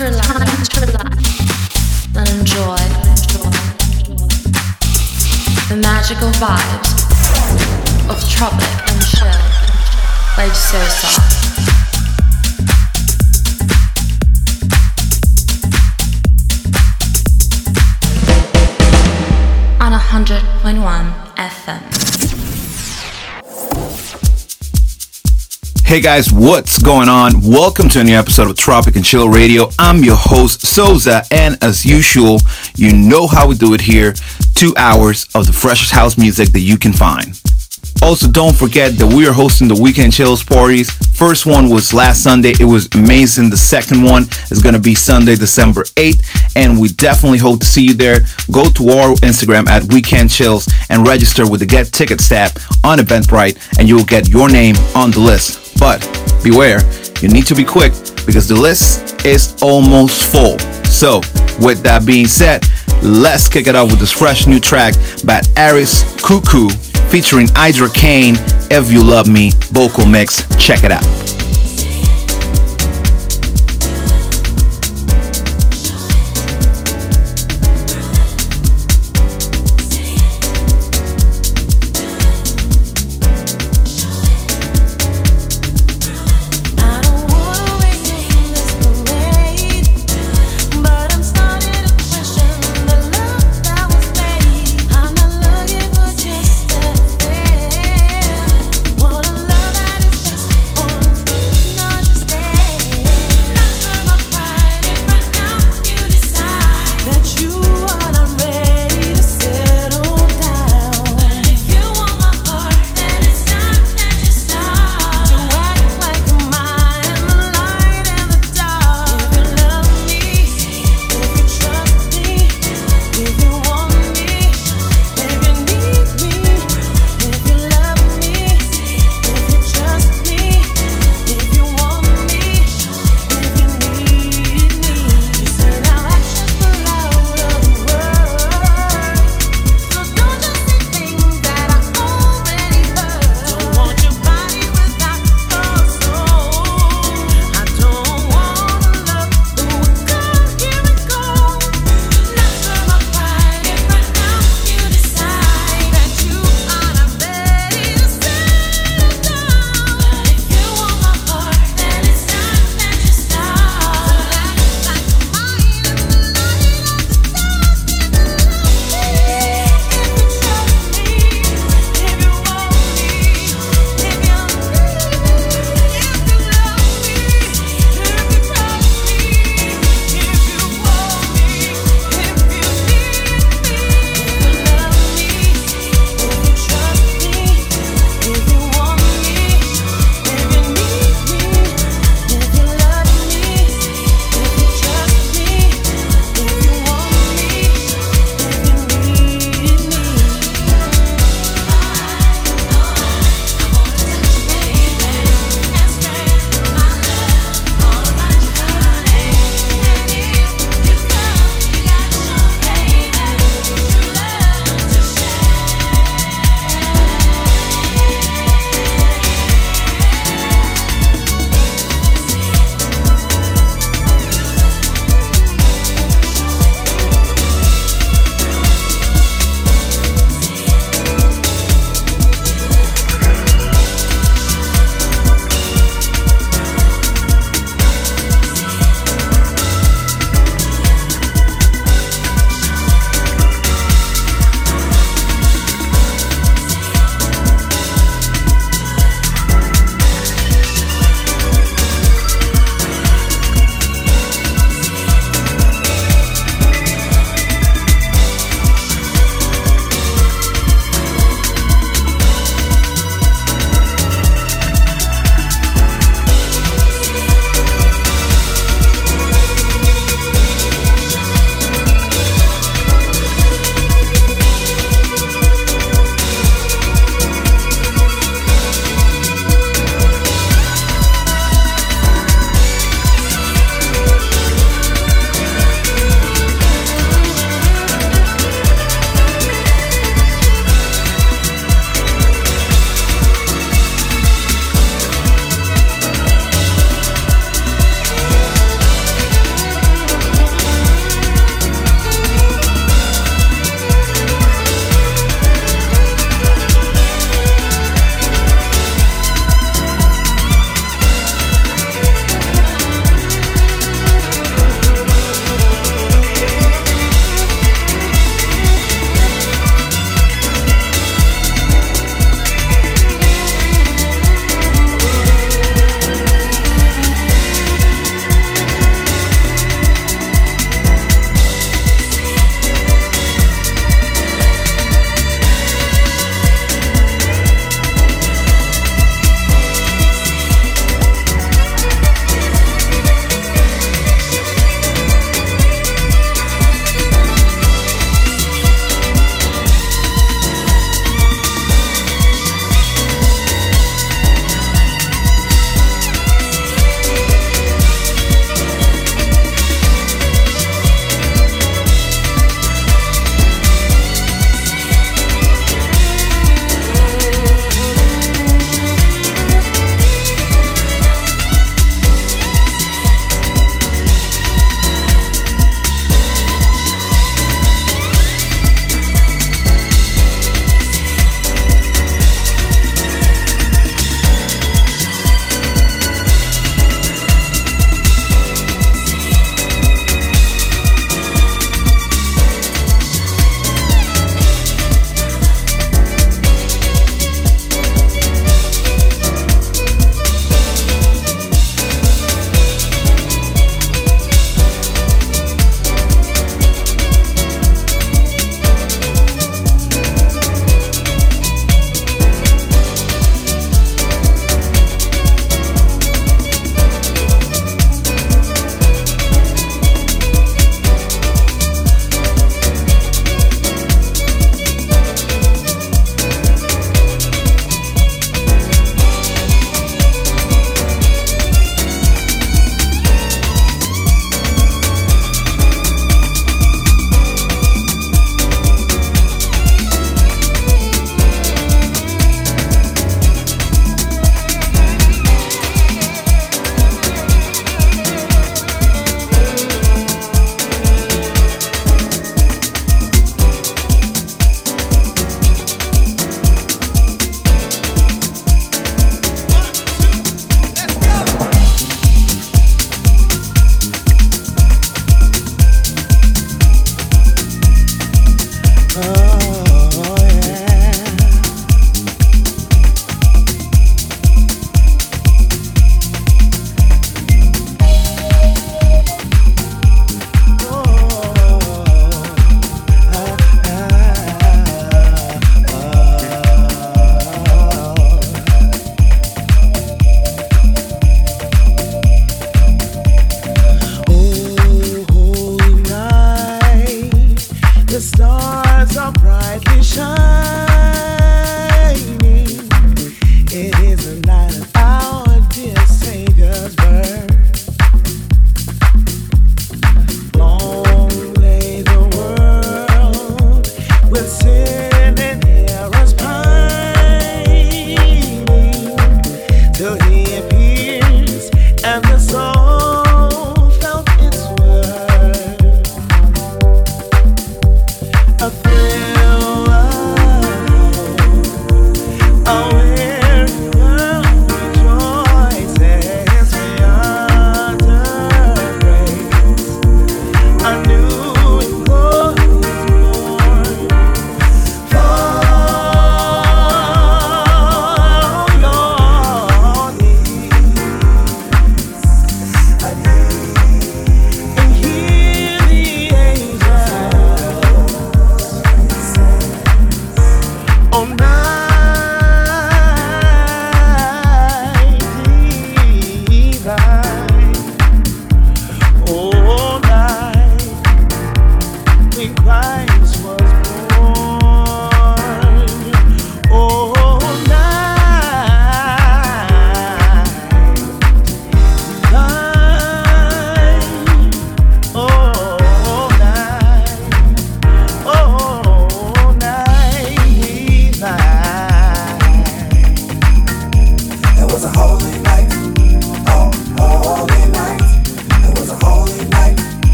to relax, and enjoy. The magical vibes of tropic and chill. On 100.1 Hey guys, what's going on? Welcome to a new episode of Tropic and Chill Radio. I'm your host, Soza, and as usual, you know how we do it here two hours of the freshest house music that you can find. Also, don't forget that we are hosting the Weekend Chills parties. First one was last Sunday. It was amazing. The second one is going to be Sunday, December 8th, and we definitely hope to see you there. Go to our Instagram at Weekend Chills and register with the Get Tickets tab on Eventbrite, and you will get your name on the list. But beware, you need to be quick because the list is almost full. So, with that being said, let's kick it off with this fresh new track by Aris Cuckoo featuring Idra Kane, If You Love Me, vocal mix. Check it out.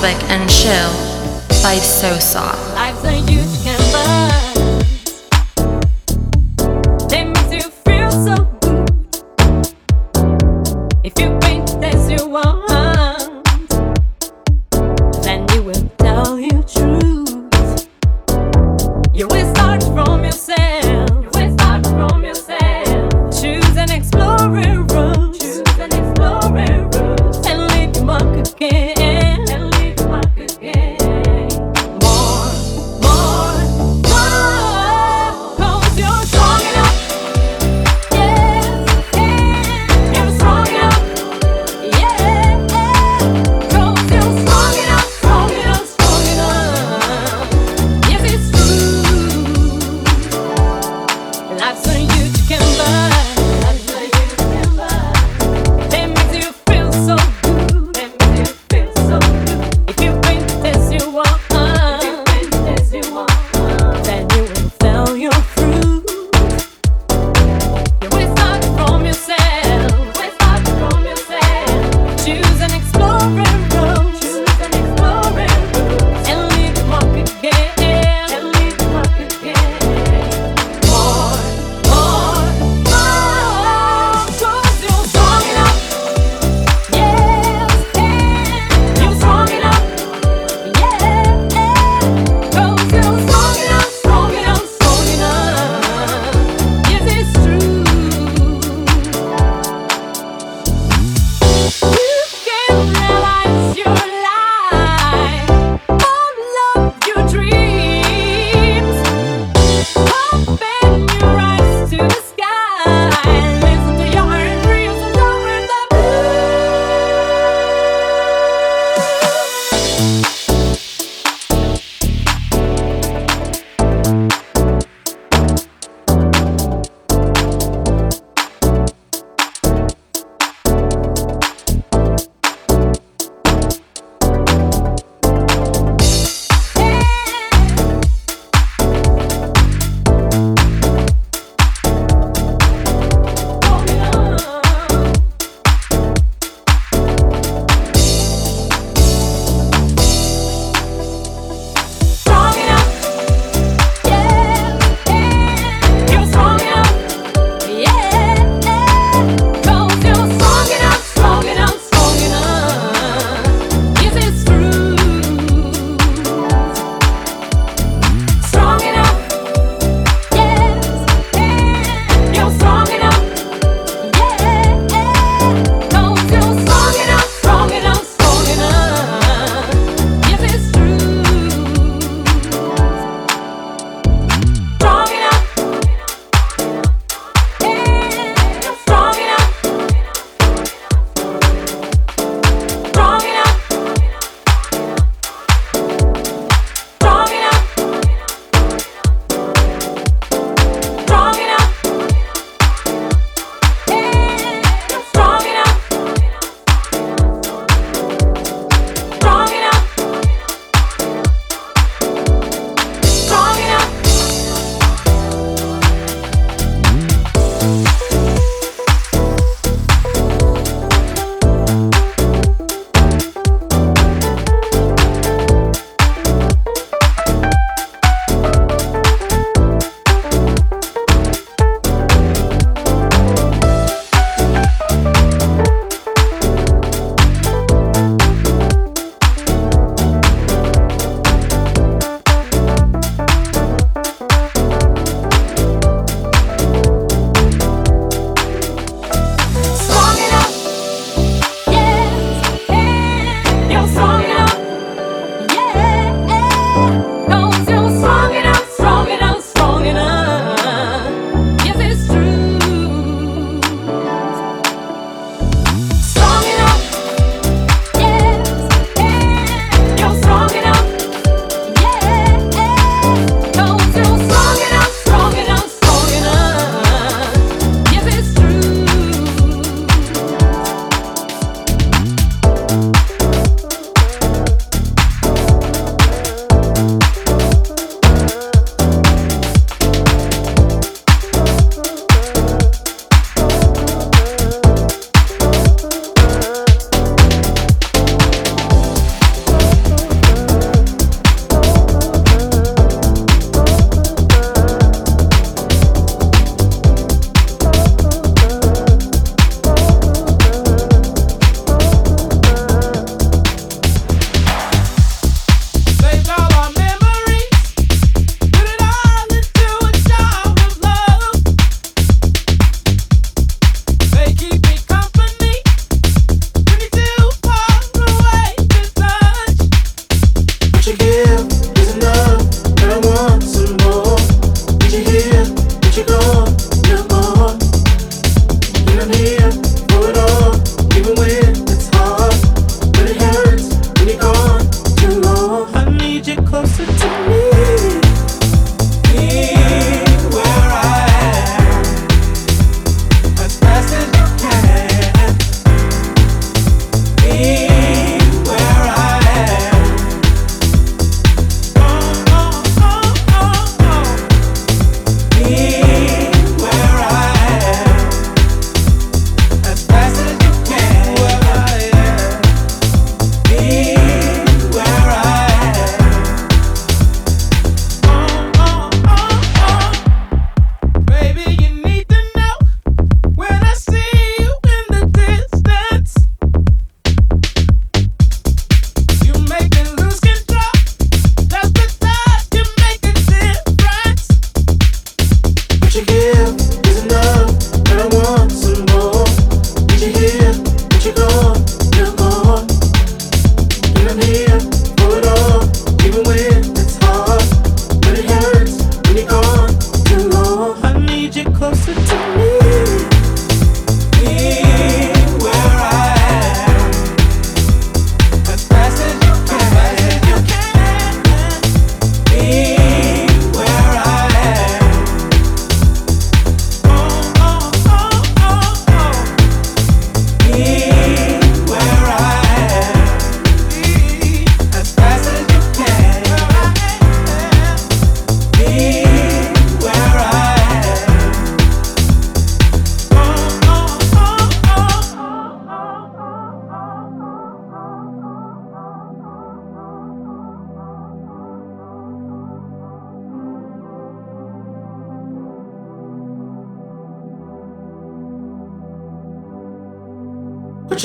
Tropic and chill by Sosa.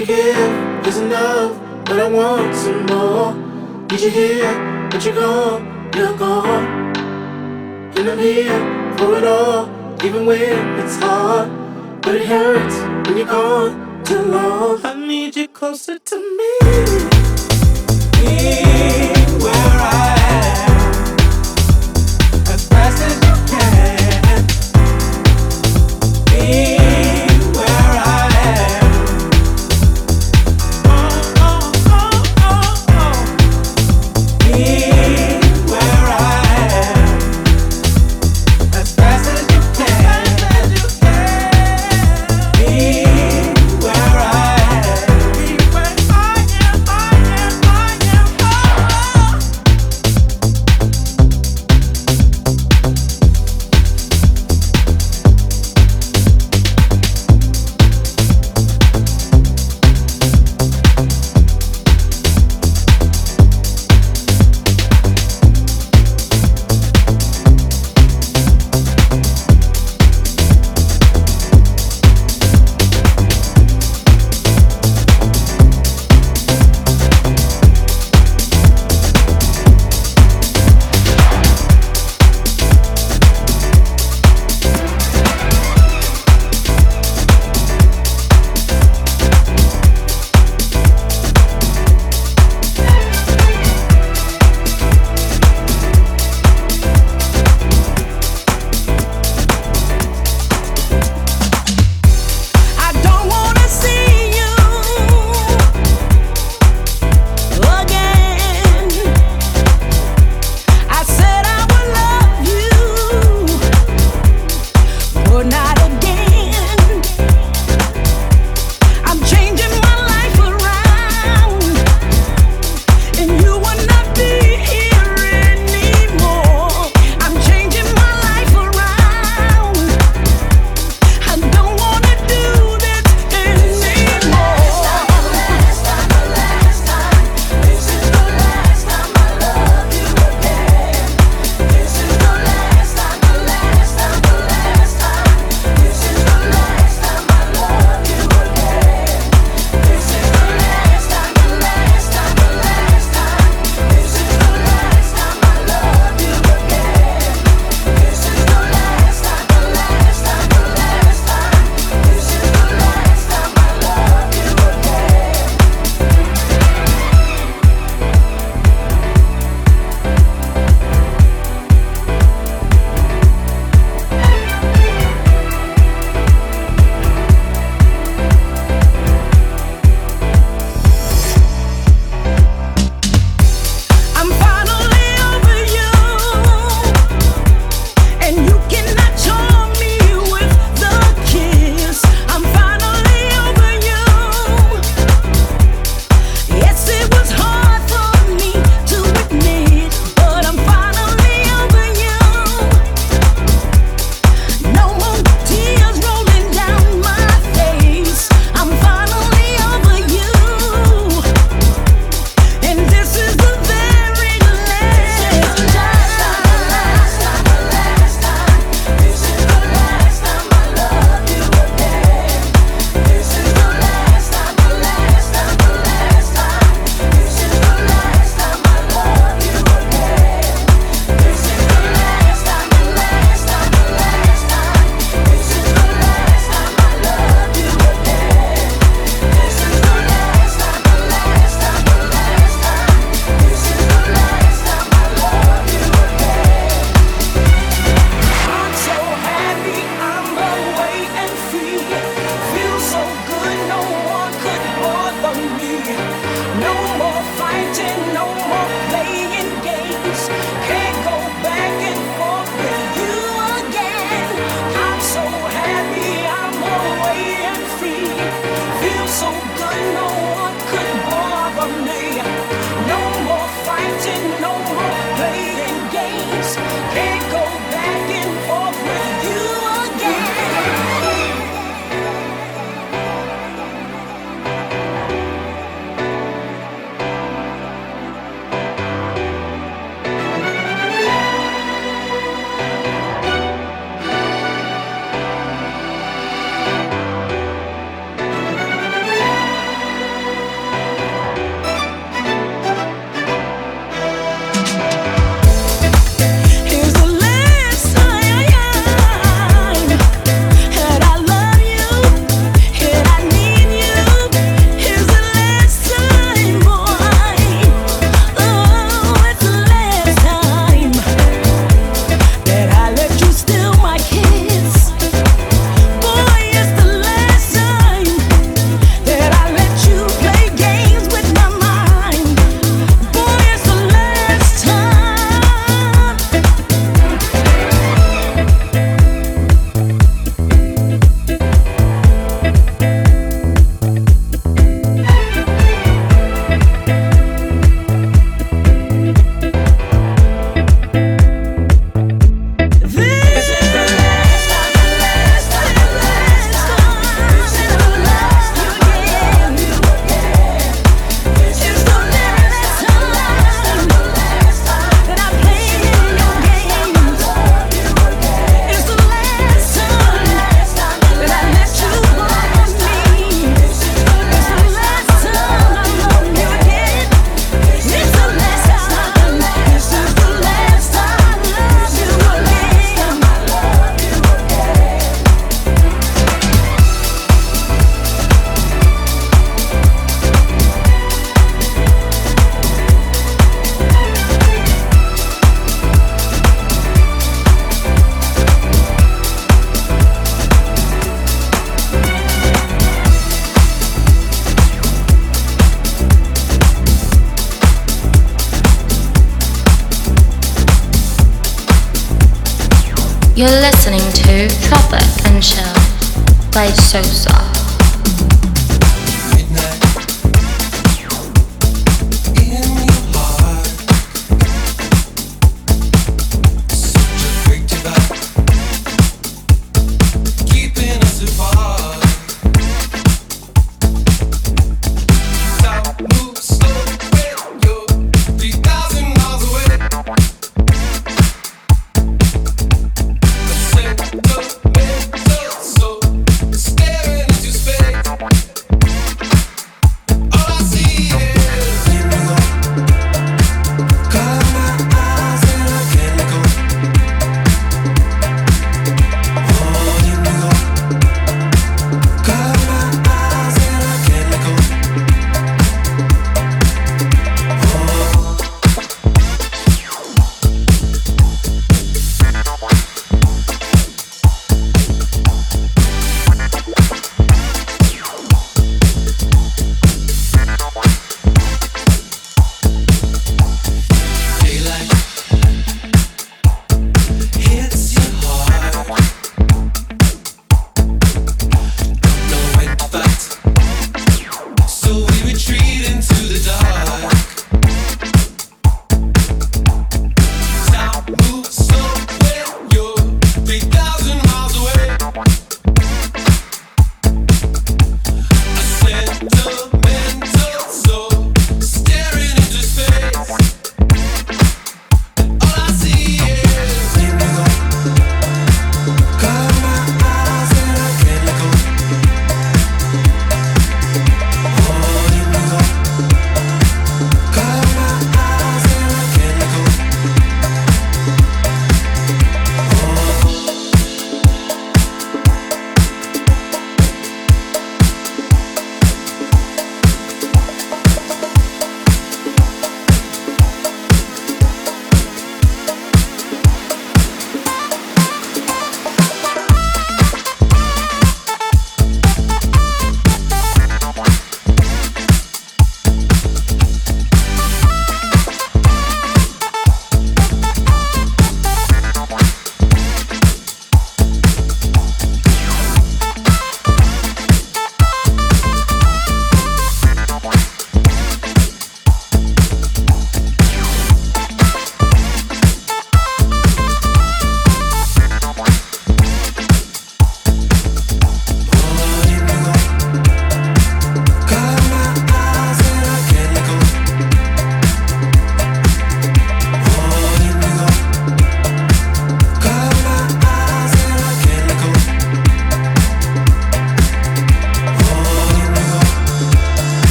You give is enough, but I want some more. Need you here, but you're gone, you're gone. And I'm here for it all, even when it's hard. But it hurts when you're gone too long. I need you closer to me. Be where I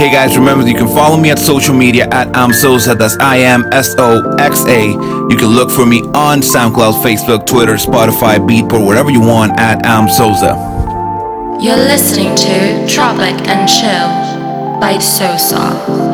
Hey guys, remember you can follow me at social media at Amsosa. That's I M S O X A. You can look for me on SoundCloud, Facebook, Twitter, Spotify, Beatport, wherever you want at Amsosa. You're listening to Tropic and Chill by Sosa.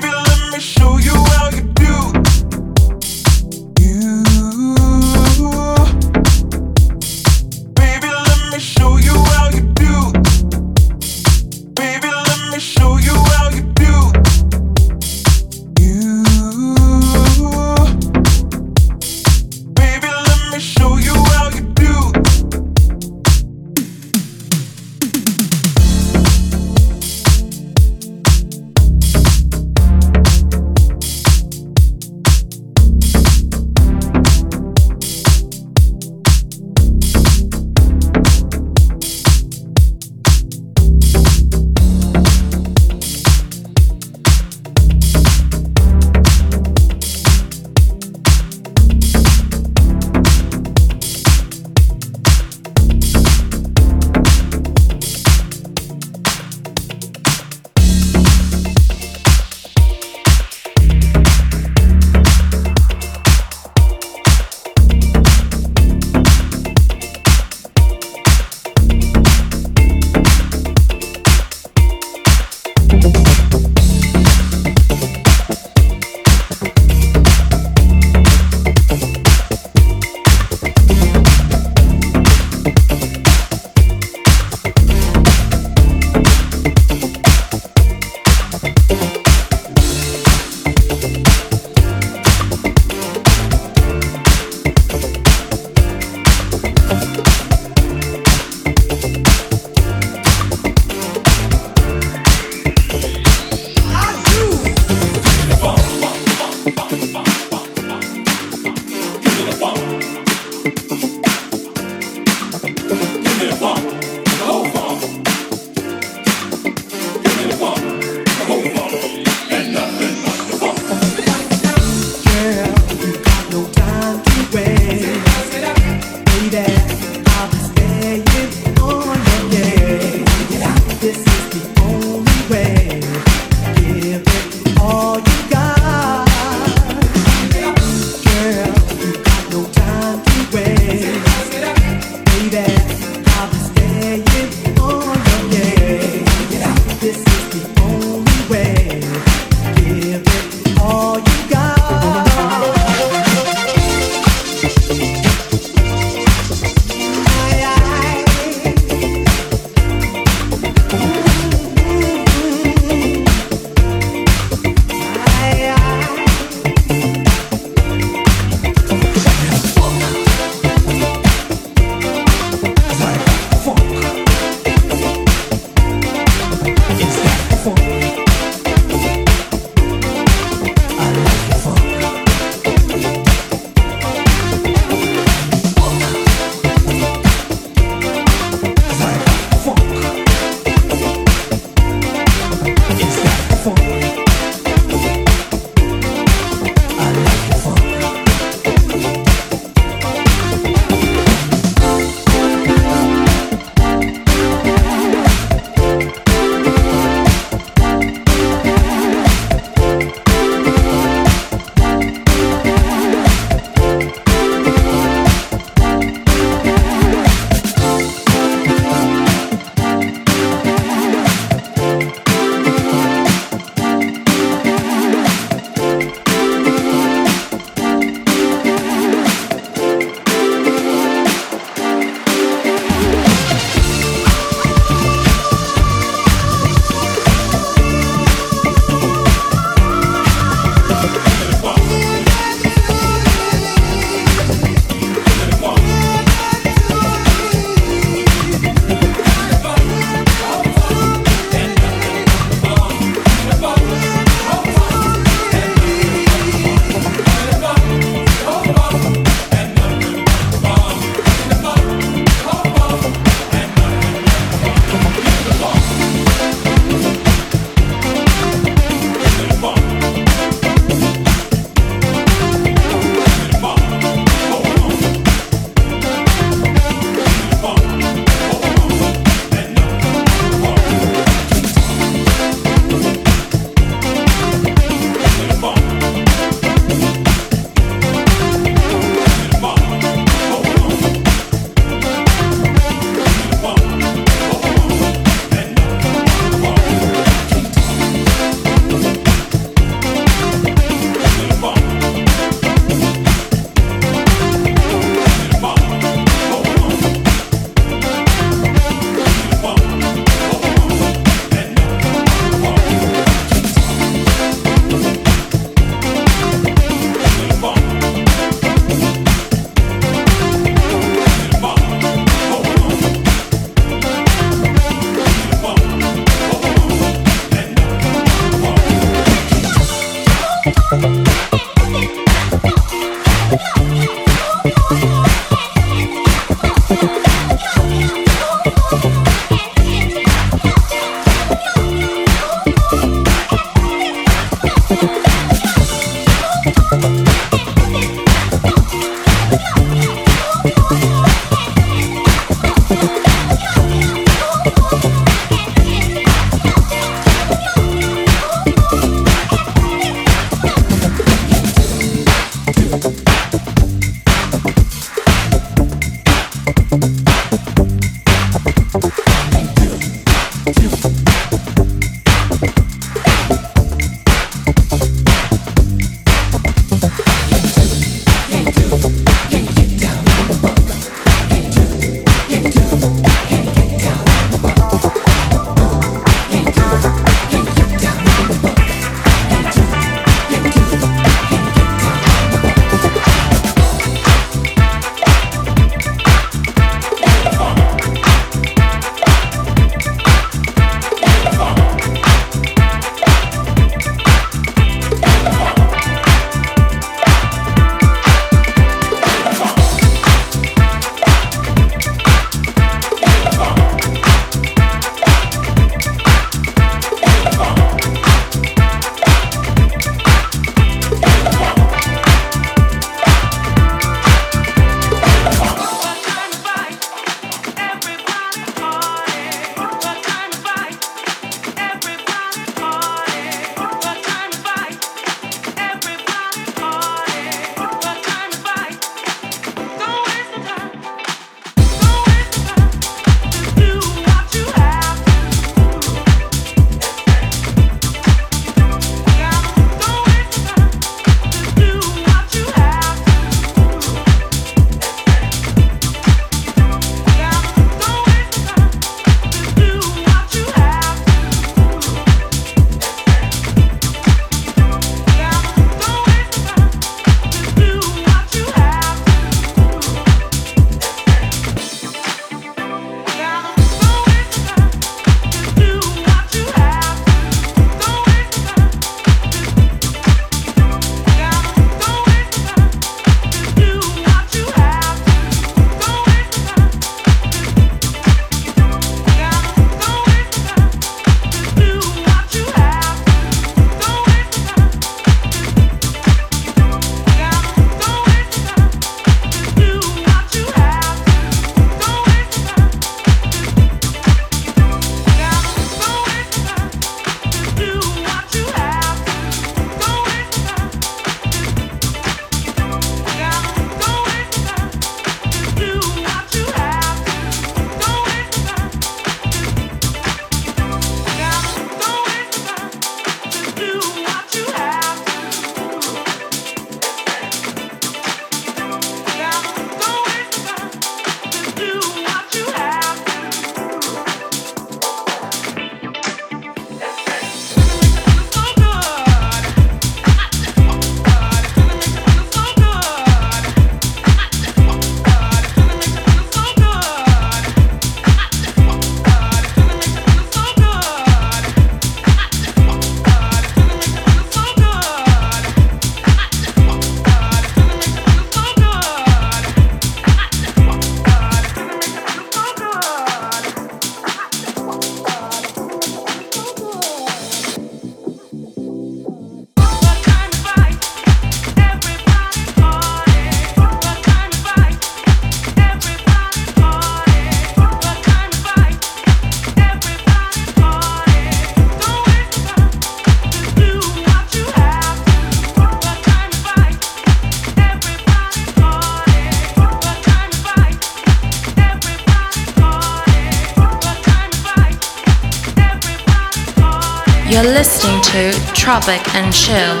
You're listening to Tropic and Chill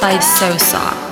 by Sosa.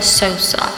Chill by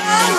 away.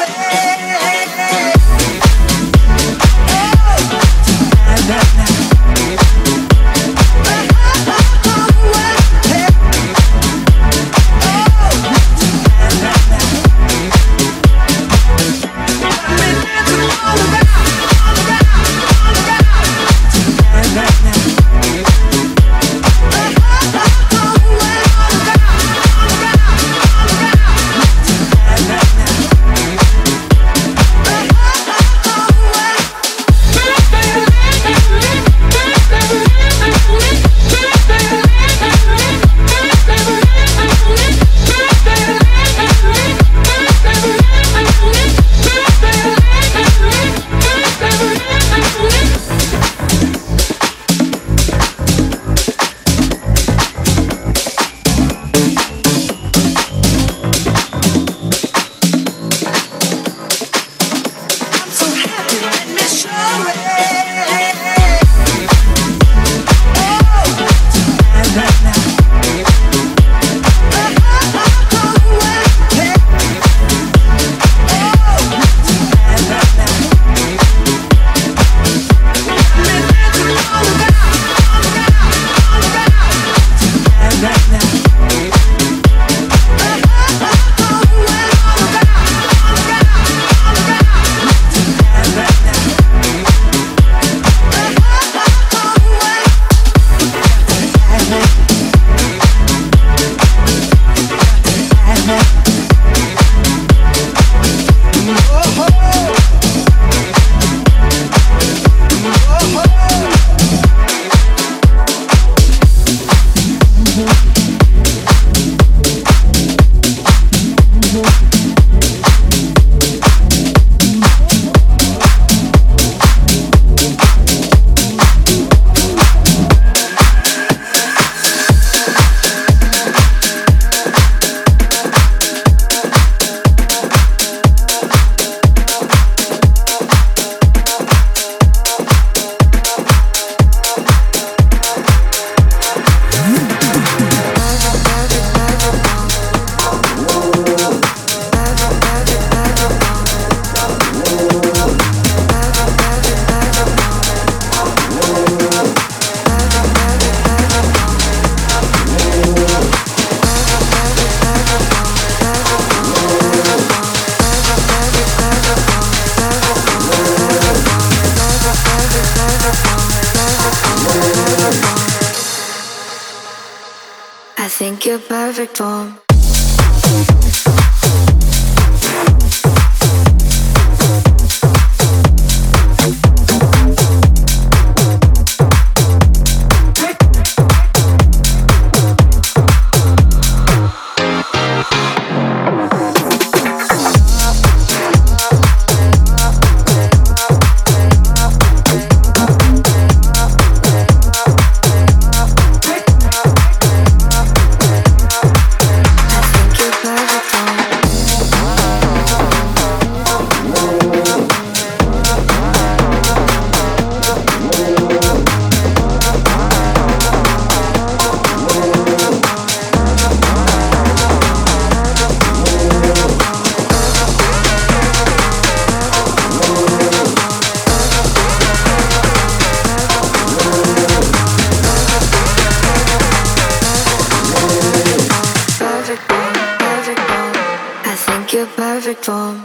You're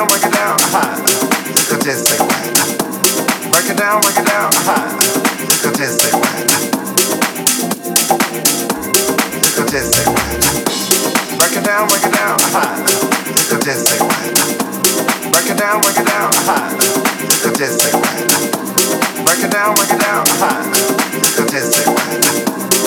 down, break it down. Uh-huh. You could just say what? Break it down, break it down. Uh-huh. You could just say what? You could just say what? Break it down, break it down. Uh-huh. You could just say what? Break it down, break it down. You could just say what? Break it down, break it down. You could just say what?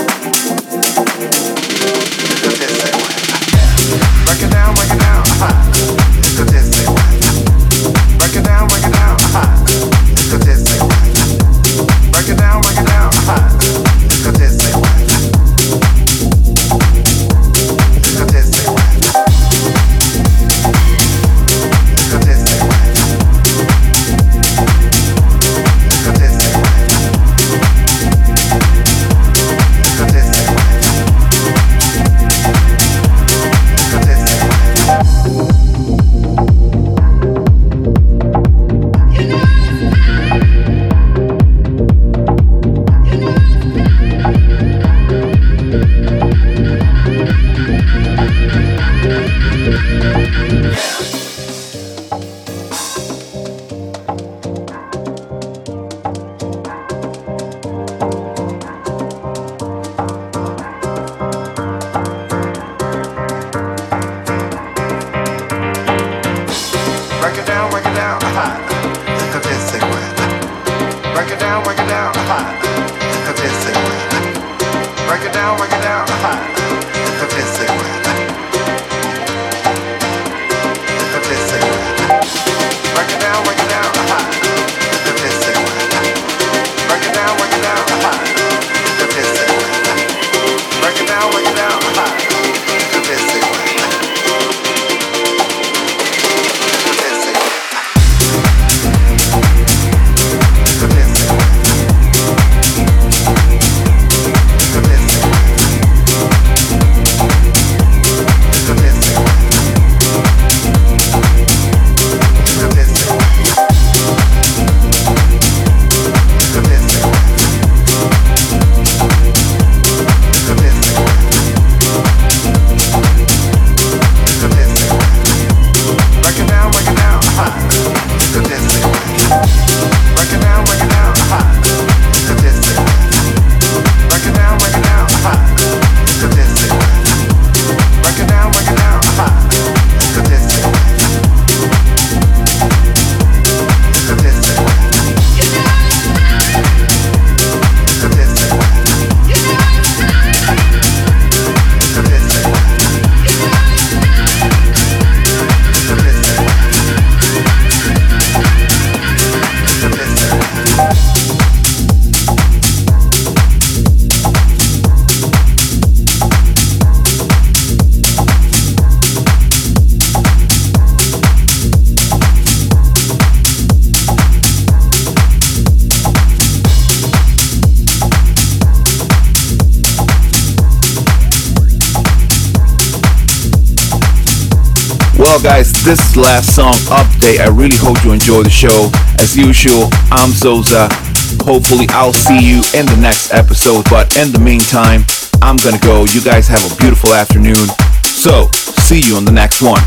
last song update. I really hope you enjoy the show. As usual, I'm Zoza. Hopefully, I'll see you in the next episode. But in the meantime, I'm gonna go. You guys have a beautiful afternoon. So, see you on the next one.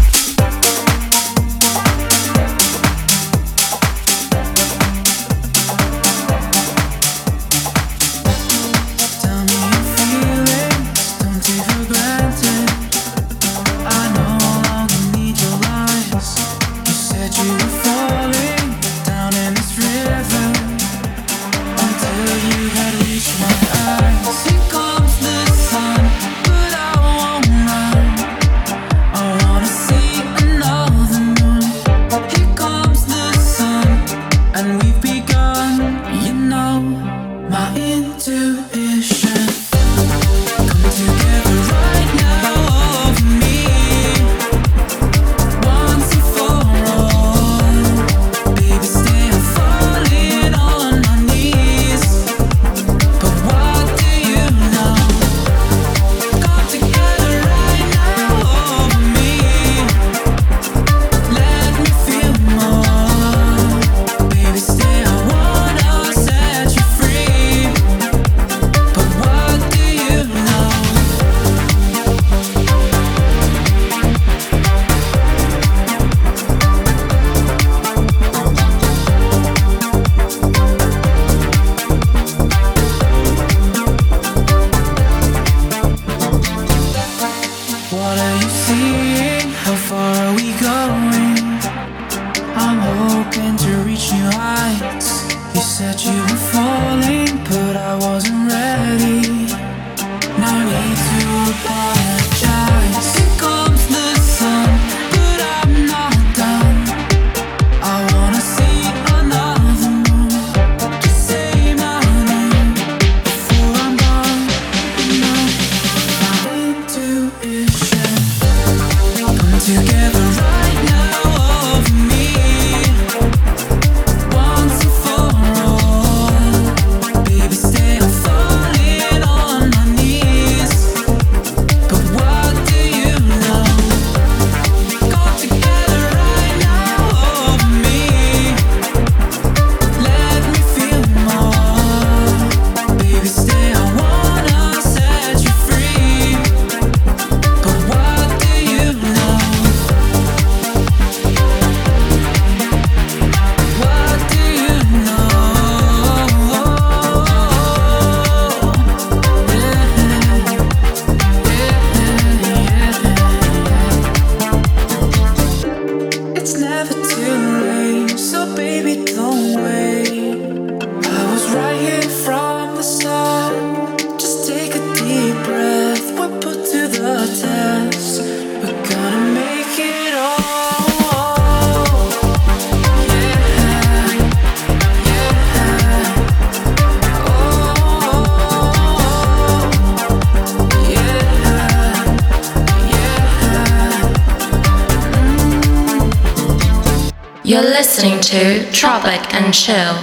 To Tropic and Chill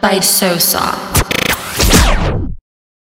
by Sosa.